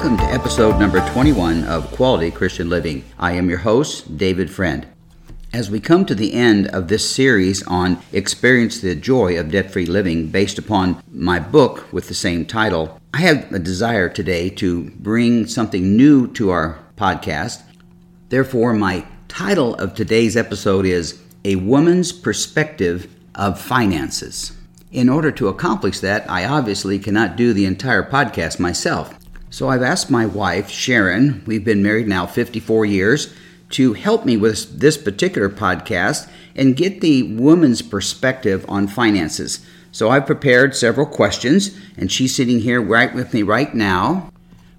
Welcome to episode number 21 of Quality Christian Living. I am your host, David Friend. As we come to the end of this series on Experience the Joy of Debt Free Living, based upon my book with the same title, I have a desire today to bring something new to our podcast. Therefore, my title of today's episode is A Woman's Perspective of Finances. In order to accomplish that, I obviously cannot do the entire podcast myself. So I've asked my wife, Sharon, we've been married now 54 years, to help me with this particular podcast and get the woman's perspective on finances. So I've prepared several questions, and she's sitting here right with me right now.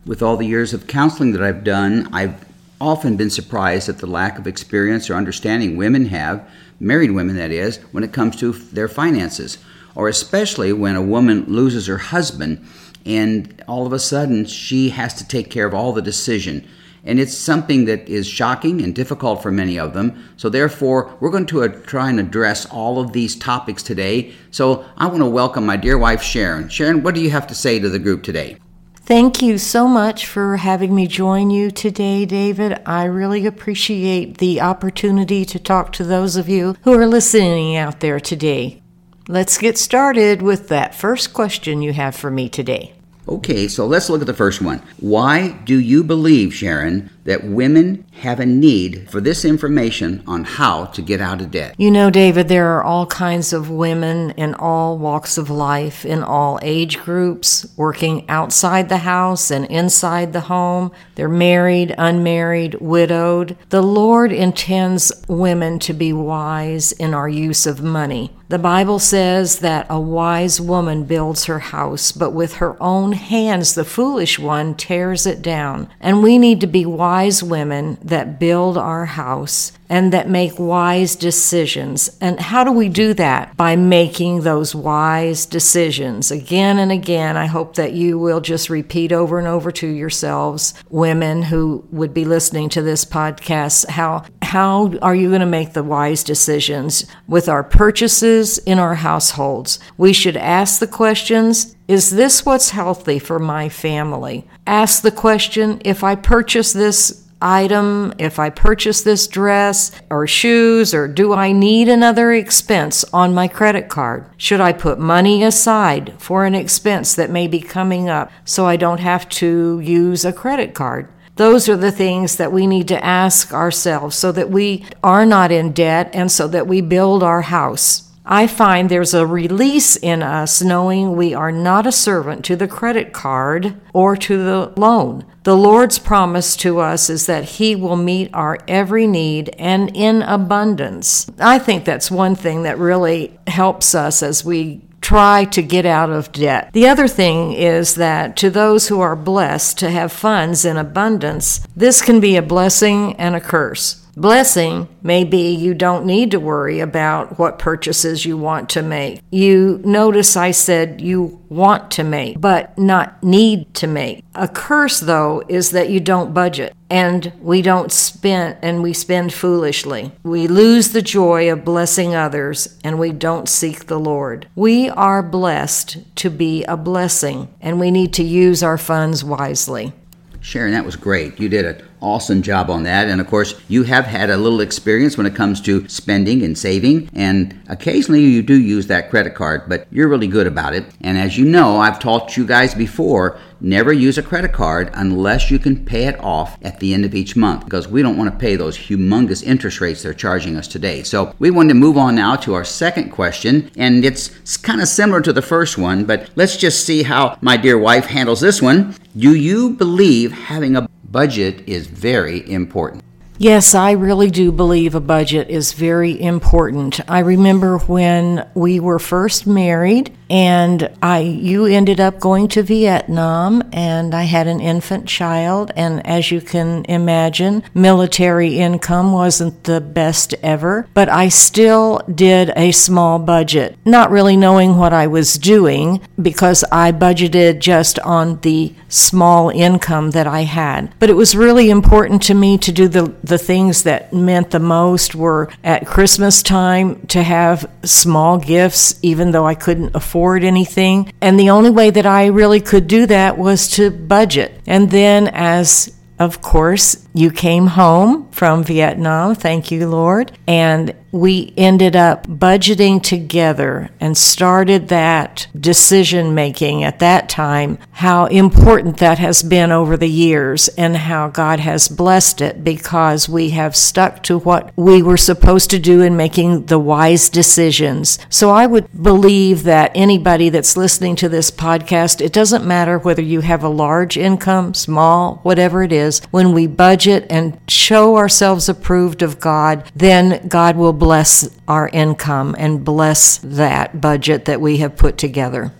With all the years of counseling that I've done, I've often been surprised at the lack of experience or understanding women have, married women that is, when it comes to their finances, or especially when a woman loses her husband and all of a sudden she has to take care of all the decision and it's something that is shocking and difficult for many of them. So, therefore, we're going to uh, try and address all of these topics today. So, I want to welcome my dear wife, Sharon. Sharon, what do you have to say to the group today? Thank you so much for having me join you today, David. I really appreciate the opportunity to talk to those of you who are listening out there today. Let's get started with that first question you have for me today. Okay, so let's look at the first one. Why do you believe, Sharon, that women have a need for this information on how to get out of debt? You know, David, there are all kinds of women in all walks of life, in all age groups, working outside the house and inside the home. They're married, unmarried, widowed. The Lord intends women to be wise in our use of money. The Bible says that a wise woman builds her house, but with her own hands the foolish one tears it down. And we need to be wise women that build our house and that make wise decisions. And how do we do that? By making those wise decisions again and again. I hope that you will just repeat over and over to yourselves, women who would be listening to this podcast, how how are you going to make the wise decisions with our purchases in our households? We should ask the questions Is this what's healthy for my family? Ask the question If I purchase this item, if I purchase this dress or shoes, or do I need another expense on my credit card? Should I put money aside for an expense that may be coming up so I don't have to use a credit card? Those are the things that we need to ask ourselves so that we are not in debt and so that we build our house. I find there's a release in us knowing we are not a servant to the credit card or to the loan. The Lord's promise to us is that He will meet our every need and in abundance. I think that's one thing that really helps us as we try to get out of debt. The other thing is that to those who are blessed to have funds in abundance, this can be a blessing and a curse. Blessing may be you don't need to worry about what purchases you want to make. You notice I said you want to make, but not need to make. A curse, though, is that you don't budget and we don't spend and we spend foolishly. We lose the joy of blessing others and we don't seek the Lord. We are blessed to be a blessing and we need to use our funds wisely. Sharon, that was great. You did an awesome job on that. And of course, you have had a little experience when it comes to spending and saving. And occasionally you do use that credit card, but you're really good about it. And as you know, I've taught you guys before never use a credit card unless you can pay it off at the end of each month because we don't want to pay those humongous interest rates they're charging us today. So we want to move on now to our second question. And it's kind of similar to the first one, but let's just see how my dear wife handles this one. Do you believe having a budget is very important? Yes, I really do believe a budget is very important. I remember when we were first married and I you ended up going to Vietnam and I had an infant child and as you can imagine military income wasn't the best ever but I still did a small budget not really knowing what I was doing because I budgeted just on the small income that I had but it was really important to me to do the the things that meant the most were at Christmas time to have small gifts, even though I couldn't afford anything. And the only way that I really could do that was to budget. And then as of course, you came home from Vietnam, thank you, Lord, and we ended up budgeting together and started that decision making at that time, how important that has been over the years and how God has blessed it because we have stuck to what we were supposed to do in making the wise decisions. So I would believe that anybody that's listening to this podcast, it doesn't matter whether you have a large income, small, whatever it is, when we budget and show ourselves approved of God, then God will bless our income and bless that budget that we have put together.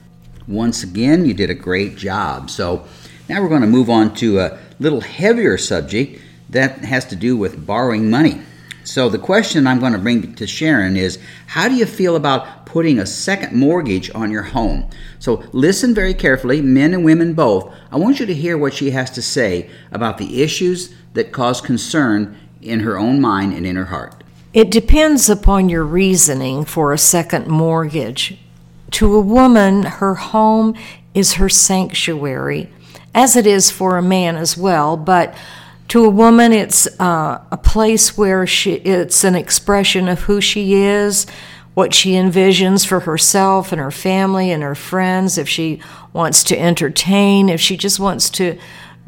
Once again, you did a great job. So now we're going to move on to a little heavier subject that has to do with borrowing money. So the question I'm going to bring to Sharon is how do you feel about putting a second mortgage on your home? So listen very carefully, men and women both. I want you to hear what she has to say about the issues that cause concern in her own mind and in her heart. It depends upon your reasoning for a second mortgage. To a woman, her home is her sanctuary, as it is for a man as well, but to a woman, it's uh, a place where she, it's an expression of who she is, what she envisions for herself and her family and her friends, if she wants to entertain, if she just wants to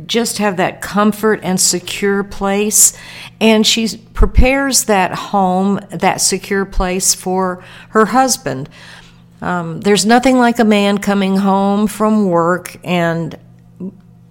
just have that comfort and secure place. And she prepares that home, that secure place for her husband. Um, there's nothing like a man coming home from work and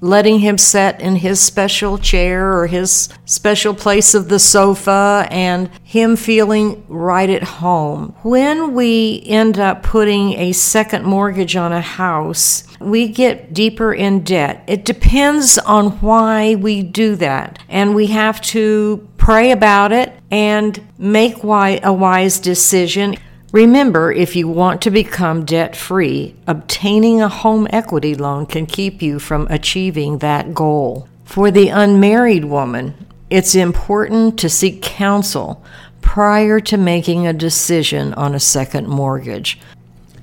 letting him sit in his special chair or his special place of the sofa and him feeling right at home. When we end up putting a second mortgage on a house, we get deeper in debt. It depends on why we do that, and we have to pray about it and make a wise decision. Remember, if you want to become debt free, obtaining a home equity loan can keep you from achieving that goal. For the unmarried woman, it's important to seek counsel prior to making a decision on a second mortgage.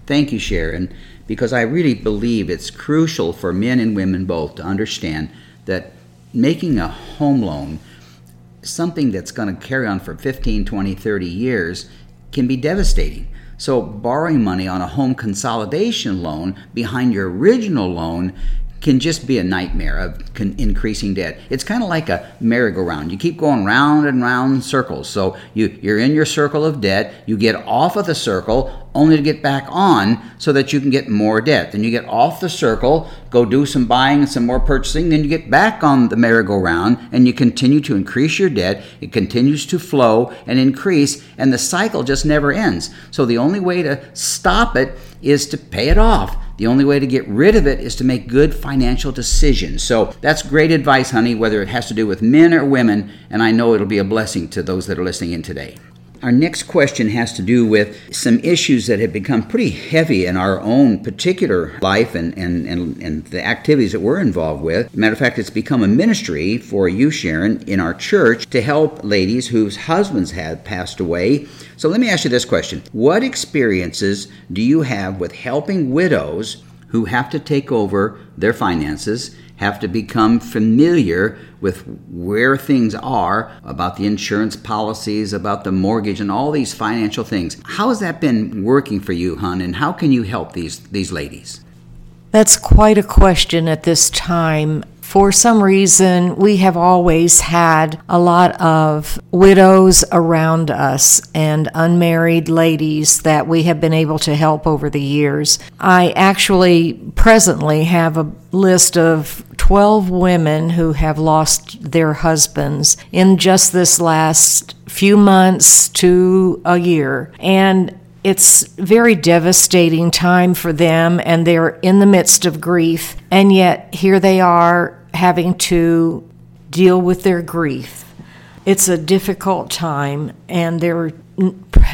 Thank you, Sharon, because I really believe it's crucial for men and women both to understand that making a home loan, something that's going to carry on for 15, 20, 30 years, can be devastating. So, borrowing money on a home consolidation loan behind your original loan can just be a nightmare of increasing debt. It's kind of like a merry-go-round. You keep going round and round in circles. So you, you're in your circle of debt. You get off of the circle only to get back on so that you can get more debt. Then you get off the circle, go do some buying and some more purchasing. Then you get back on the merry-go-round and you continue to increase your debt. It continues to flow and increase, and the cycle just never ends. So the only way to stop it is to pay it off. The only way to get rid of it is to make good financial decisions. So that's great advice, honey, whether it has to do with men or women, and I know it'll be a blessing to those that are listening in today. Our next question has to do with some issues that have become pretty heavy in our own particular life and, and, and, and the activities that we're involved with. Matter of fact, it's become a ministry for you, Sharon, in our church to help ladies whose husbands have passed away. So let me ask you this question What experiences do you have with helping widows who have to take over their finances? Have to become familiar with where things are about the insurance policies, about the mortgage, and all these financial things. How has that been working for you, hon, and how can you help these, these ladies? That's quite a question at this time for some reason, we have always had a lot of widows around us and unmarried ladies that we have been able to help over the years. I actually presently have a list of 12 women who have lost their husbands in just this last few months to a year. And it's very devastating time for them and they're in the midst of grief and yet here they are having to deal with their grief. It's a difficult time, and they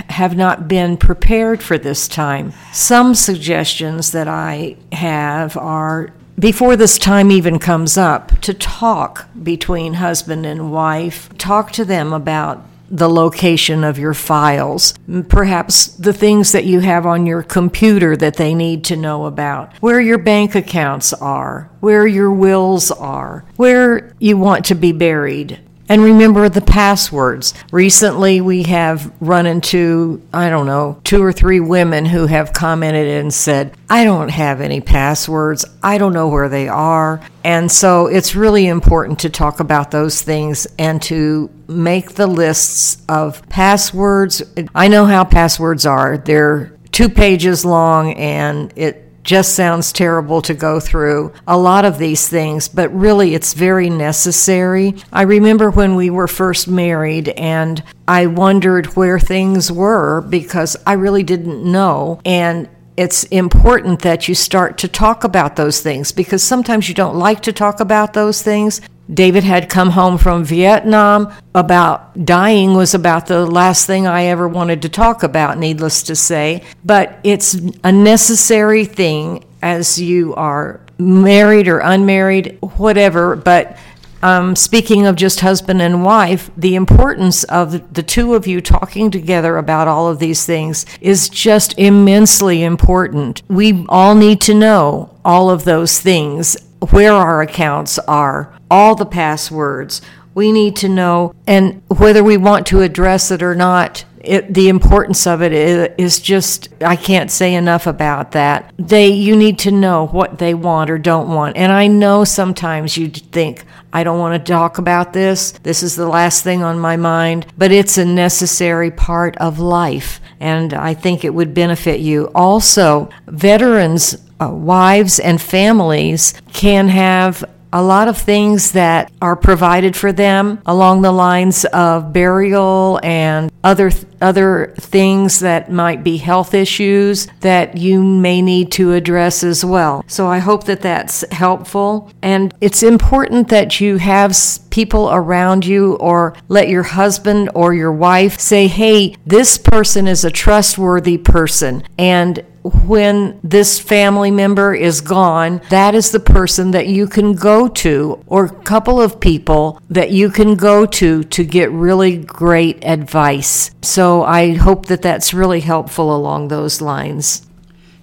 have not been prepared for this time. Some suggestions that I have are before this time even comes up, to talk between husband and wife. Talk to them about the location of your files, perhaps the things that you have on your computer that they need to know about, where your bank accounts are, where your wills are, where you want to be buried, and remember the passwords. Recently, we have run into, I don't know, two or three women who have commented and said, I don't have any passwords. I don't know where they are. And so it's really important to talk about those things and to make the lists of passwords. I know how passwords are, they're two pages long and it just sounds terrible to go through a lot of these things, but really it's very necessary. I remember when we were first married and I wondered where things were because I really didn't know. And it's important that you start to talk about those things because sometimes you don't like to talk about those things. David had come home from Vietnam. About dying was about the last thing I ever wanted to talk about, needless to say. But it's a necessary thing as you are married or unmarried, whatever. But um, speaking of just husband and wife, the importance of the two of you talking together about all of these things is just immensely important. We all need to know all of those things, where our accounts are, all the passwords. We need to know, and whether we want to address it or not, it, the importance of it is just I can't say enough about that. They you need to know what they want or don't want. And I know sometimes you think I don't want to talk about this. This is the last thing on my mind, but it's a necessary part of life and I think it would benefit you. Also, veterans uh, wives and families can have a lot of things that are provided for them along the lines of burial and other other things that might be health issues that you may need to address as well. So I hope that that's helpful and it's important that you have people around you or let your husband or your wife say, "Hey, this person is a trustworthy person." And when this family member is gone, that is the person that you can go to, or a couple of people that you can go to to get really great advice. So I hope that that's really helpful along those lines.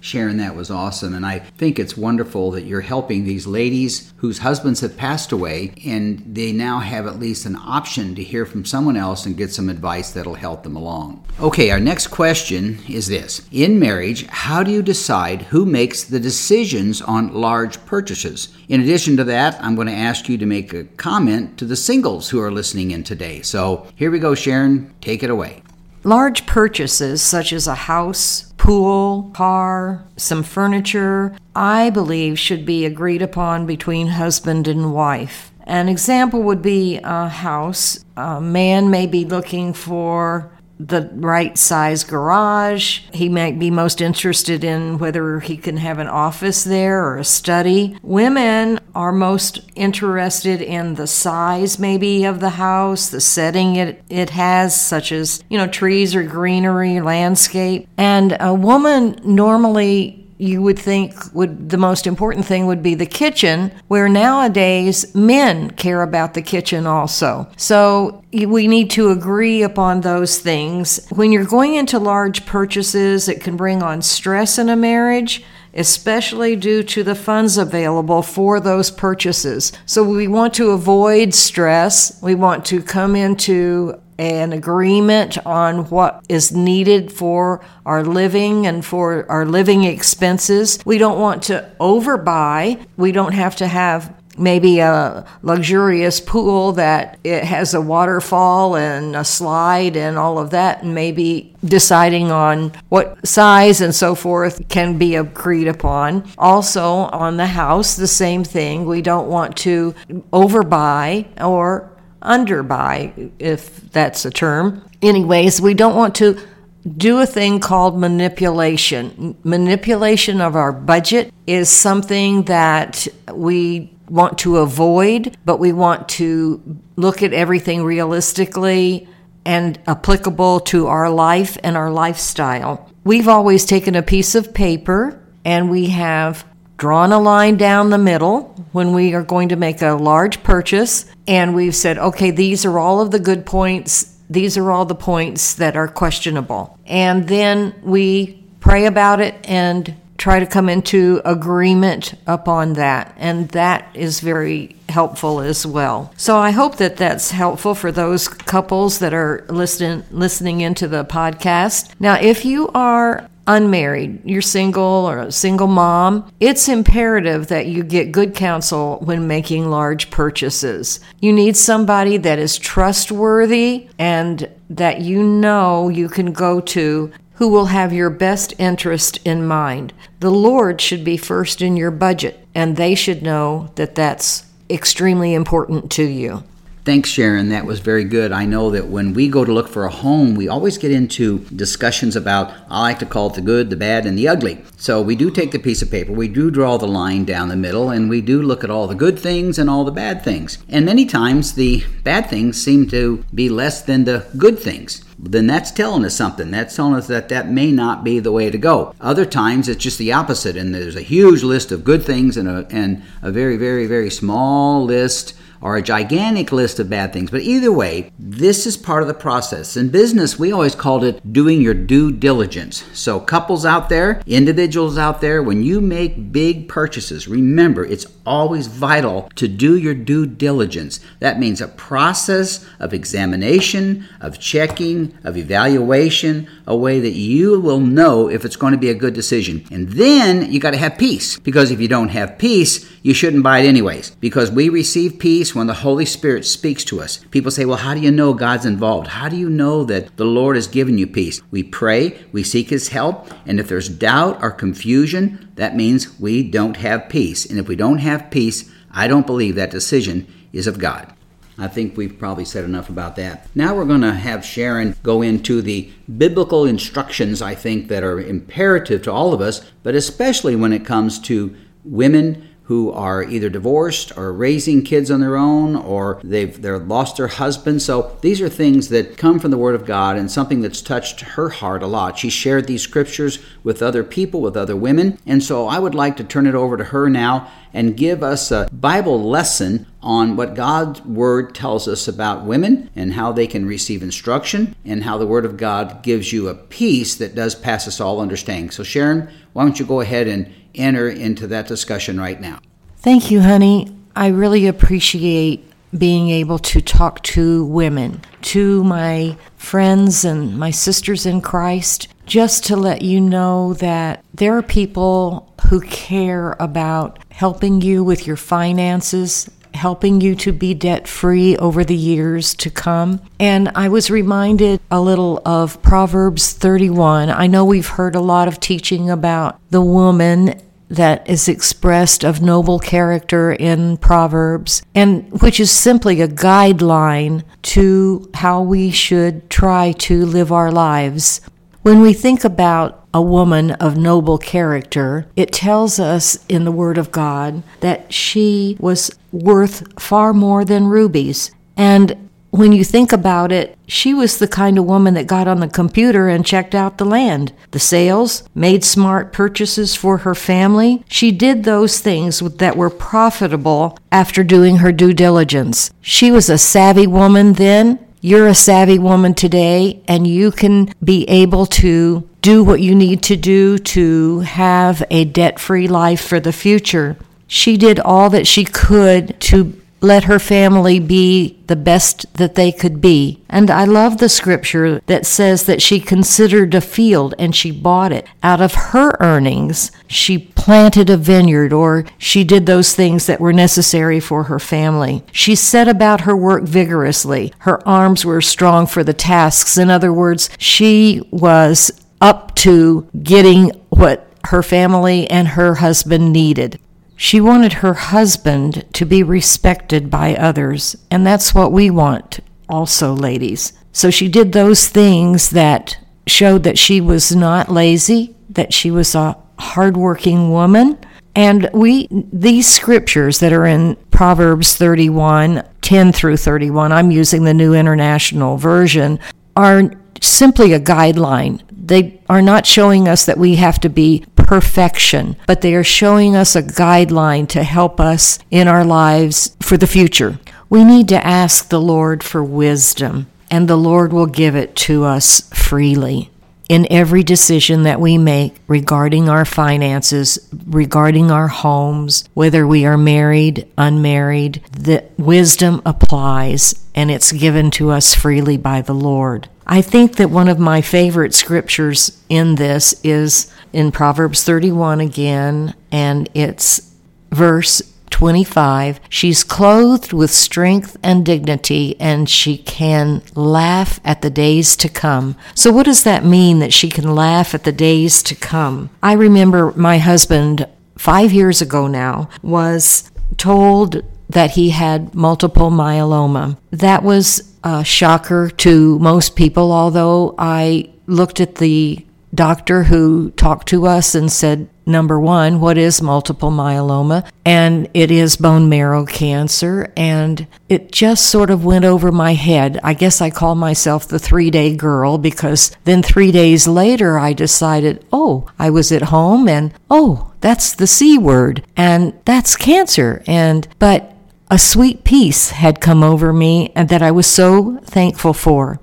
Sharon, that was awesome. And I think it's wonderful that you're helping these ladies whose husbands have passed away and they now have at least an option to hear from someone else and get some advice that'll help them along. Okay, our next question is this In marriage, how do you decide who makes the decisions on large purchases? In addition to that, I'm going to ask you to make a comment to the singles who are listening in today. So here we go, Sharon. Take it away. Large purchases such as a house, pool, car, some furniture, I believe should be agreed upon between husband and wife. An example would be a house. A man may be looking for the right size garage. He might be most interested in whether he can have an office there or a study. Women are most interested in the size maybe of the house, the setting it, it has, such as, you know, trees or greenery, landscape. And a woman normally you would think would the most important thing would be the kitchen where nowadays men care about the kitchen also so we need to agree upon those things when you're going into large purchases it can bring on stress in a marriage especially due to the funds available for those purchases. So we want to avoid stress. We want to come into an agreement on what is needed for our living and for our living expenses. We don't want to overbuy. We don't have to have maybe a luxurious pool that it has a waterfall and a slide and all of that and maybe deciding on what size and so forth can be agreed upon also on the house the same thing we don't want to overbuy or underbuy, if that's a term. Anyways, we don't want to do a thing called manipulation. Manipulation of our budget is something that we want to avoid, but we want to look at everything realistically and applicable to our life and our lifestyle. We've always taken a piece of paper and we have drawn a line down the middle when we are going to make a large purchase, and we've said, okay, these are all of the good points, these are all the points that are questionable. And then we pray about it and try to come into agreement upon that. And that is very helpful as well. So I hope that that's helpful for those couples that are listening listening into the podcast. Now, if you are unmarried, you're single or a single mom, it's imperative that you get good counsel when making large purchases. You need somebody that is trustworthy and that you know you can go to who will have your best interest in mind. The Lord should be first in your budget, and they should know that that's extremely important to you. Thanks, Sharon. That was very good. I know that when we go to look for a home, we always get into discussions about, I like to call it the good, the bad, and the ugly. So we do take the piece of paper, we do draw the line down the middle, and we do look at all the good things and all the bad things. And many times the bad things seem to be less than the good things then that's telling us something. That's telling us that that may not be the way to go. Other times it's just the opposite, and there's a huge list of good things and a, and a very, very, very small list or a gigantic list of bad things. But either way, this is part of the process. In business, we always called it doing your due diligence. So, couples out there, individuals out there, when you make big purchases, remember it's always vital to do your due diligence. That means a process of examination, of checking, of evaluation, a way that you will know if it's going to be a good decision. And then you got to have peace because if you don't have peace, you shouldn't buy it anyways because we receive peace when the Holy Spirit speaks to us. People say, Well, how do you know God's involved? How do you know that the Lord has given you peace? We pray, we seek His help, and if there's doubt or confusion, that means we don't have peace. And if we don't have peace, I don't believe that decision is of God. I think we've probably said enough about that. Now we're going to have Sharon go into the biblical instructions, I think, that are imperative to all of us, but especially when it comes to women who are either divorced or raising kids on their own or they've they're lost their husband. So these are things that come from the Word of God and something that's touched her heart a lot. She shared these scriptures with other people, with other women, and so I would like to turn it over to her now and give us a Bible lesson on what God's Word tells us about women and how they can receive instruction and how the Word of God gives you a peace that does pass us all understanding. So Sharon, why don't you go ahead and enter into that discussion right now. Thank you, honey. I really appreciate being able to talk to women, to my friends and my sisters in Christ, just to let you know that there are people who care about helping you with your finances, helping you to be debt free over the years to come. And I was reminded a little of Proverbs 31. I know we've heard a lot of teaching about the woman that is expressed of noble character in Proverbs, and which is simply a guideline to how we should try to live our lives. When we think about a woman of noble character, it tells us in the Word of God that she was worth far more than rubies. And when you think about it, she was the kind of woman that got on the computer and checked out the land, the sales, made smart purchases for her family. She did those things that were profitable after doing her due diligence. She was a savvy woman then, you're a savvy woman today and you can be able to do what you need to do to have a debt free life for the future. She did all that she could to let her family be the best that they could be. And I love the scripture that says that she considered a field and she bought it. Out of her earnings, she planted a vineyard or she did those things that were necessary for her family. She set about her work vigorously. Her arms were strong for the tasks. In other words, she was up to getting what her family and her husband needed. She wanted her husband to be respected by others, and that's what we want also, ladies. So she did those things that showed that she was not lazy, that she was a hardworking woman. And we, these scriptures that are in Proverbs 31, 10 through 31, I'm using the New International Version, are simply a guideline. They are not showing us that we have to be perfection, but they are showing us a guideline to help us in our lives for the future. We need to ask the Lord for wisdom, and the Lord will give it to us freely in every decision that we make regarding our finances, regarding our homes, whether we are married, unmarried, the wisdom applies and it's given to us freely by the Lord. I think that one of my favorite scriptures in this is in Proverbs 31 again, and it's verse 25, she's clothed with strength and dignity, and she can laugh at the days to come. So, what does that mean that she can laugh at the days to come? I remember my husband, five years ago now, was told that he had multiple myeloma. That was a shocker to most people, although I looked at the doctor who talked to us and said, number one, what is multiple myeloma? And it is bone marrow cancer. And it just sort of went over my head. I guess I call myself the three day girl because then three days later I decided, oh, I was at home and oh, that's the C word and that's cancer. And, but a sweet peace had come over me and that I was so thankful for.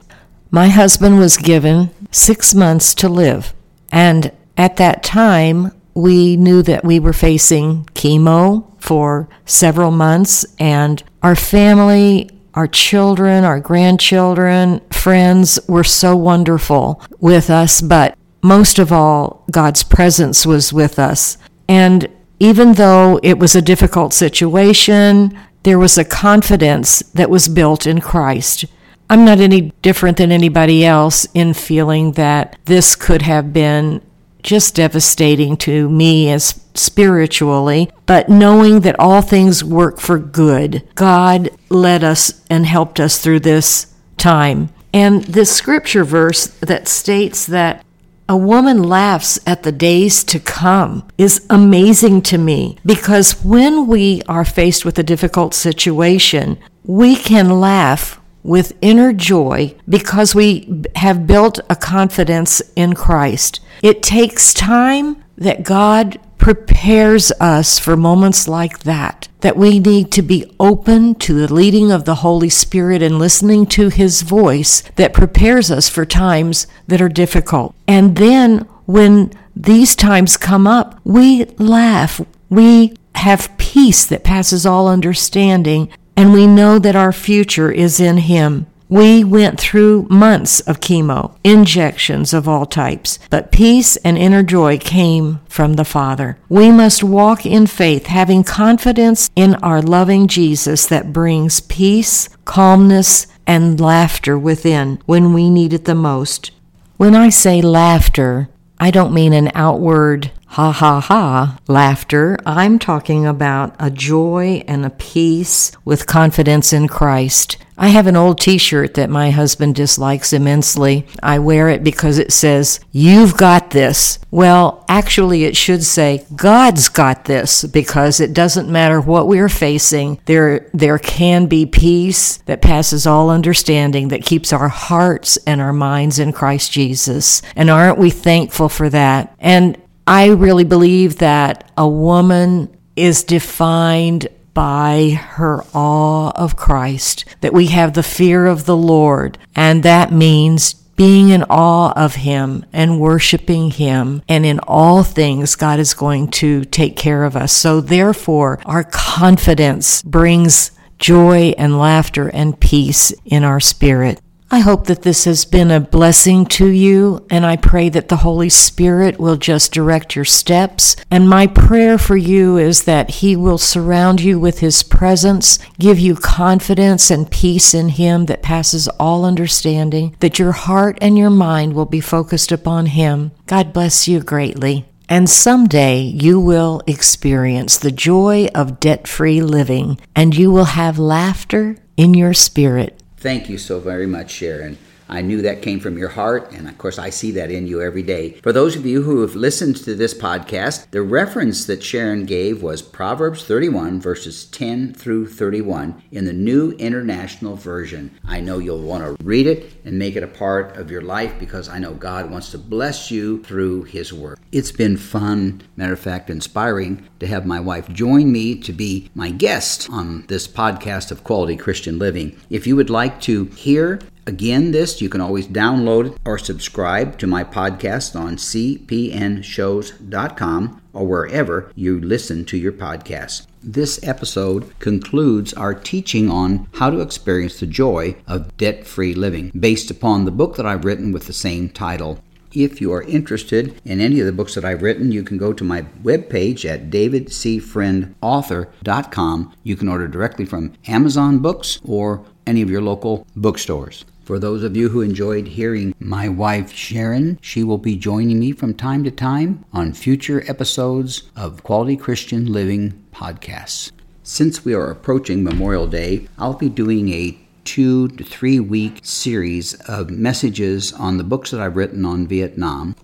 My husband was given six months to live. And at that time, we knew that we were facing chemo for several months, and our family, our children, our grandchildren, friends were so wonderful with us, but most of all, God's presence was with us. And even though it was a difficult situation, there was a confidence that was built in Christ. I'm not any different than anybody else in feeling that this could have been just devastating to me as spiritually, but knowing that all things work for good. God led us and helped us through this time. And this scripture verse that states that a woman laughs at the days to come is amazing to me because when we are faced with a difficult situation, we can laugh with inner joy because we have built a confidence in Christ. It takes time that God prepares us for moments like that, that we need to be open to the leading of the Holy Spirit and listening to His voice that prepares us for times that are difficult. And then when these times come up, we laugh. We have peace that passes all understanding and we know that our future is in Him. We went through months of chemo, injections of all types, but peace and inner joy came from the Father. We must walk in faith, having confidence in our loving Jesus that brings peace, calmness, and laughter within when we need it the most. When I say laughter, I don't mean an outward ha ha ha laughter. I'm talking about a joy and a peace with confidence in Christ. I have an old t shirt that my husband dislikes immensely. I wear it because it says, You've got this. Well, actually, it should say, God's got this because it doesn't matter what we're facing. There, there can be peace that passes all understanding that keeps our hearts and our minds in Christ Jesus. And aren't we thankful for that? And I really believe that a woman is defined by her awe of Christ, that we have the fear of the Lord, and that means being in awe of Him and worshiping Him. And in all things, God is going to take care of us. So therefore, our confidence brings joy and laughter and peace in our spirit. I hope that this has been a blessing to you, and I pray that the Holy Spirit will just direct your steps. And my prayer for you is that He will surround you with His presence, give you confidence and peace in Him that passes all understanding, that your heart and your mind will be focused upon Him. God bless you greatly. And someday you will experience the joy of debt free living, and you will have laughter in your spirit Thank you so very much, Sharon. I knew that came from your heart, and of course, I see that in you every day. For those of you who have listened to this podcast, the reference that Sharon gave was Proverbs 31, verses 10 through 31 in the New International Version. I know you'll want to read it and make it a part of your life because I know God wants to bless you through His Word. It's been fun, matter of fact, inspiring to have my wife join me to be my guest on this podcast of Quality Christian Living. If you would like to hear Again, this you can always download or subscribe to my podcast on cpnshows.com or wherever you listen to your podcasts. This episode concludes our teaching on how to experience the joy of debt free living based upon the book that I've written with the same title. If you are interested in any of the books that I've written, you can go to my webpage at davidcfriendauthor.com. You can order directly from Amazon Books or any of your local bookstores. For those of you who enjoyed hearing my wife Sharon, she will be joining me from time to time on future episodes of Quality Christian Living podcasts. Since we are approaching Memorial Day, I'll be doing a two to three week series of messages on the books that I've written on Vietnam.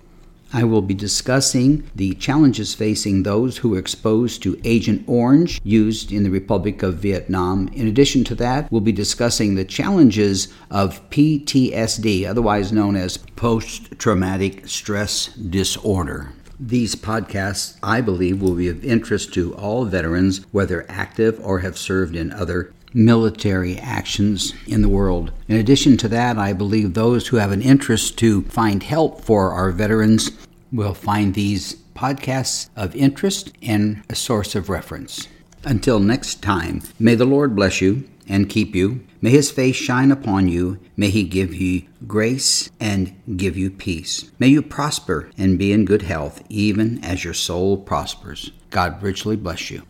I will be discussing the challenges facing those who were exposed to Agent Orange used in the Republic of Vietnam. In addition to that, we'll be discussing the challenges of PTSD, otherwise known as post traumatic stress disorder. These podcasts, I believe, will be of interest to all veterans, whether active or have served in other military actions in the world. In addition to that, I believe those who have an interest to find help for our veterans will find these podcasts of interest and a source of reference. Until next time, may the Lord bless you and keep you. May his face shine upon you. May he give you grace and give you peace. May you prosper and be in good health, even as your soul prospers. God richly bless you.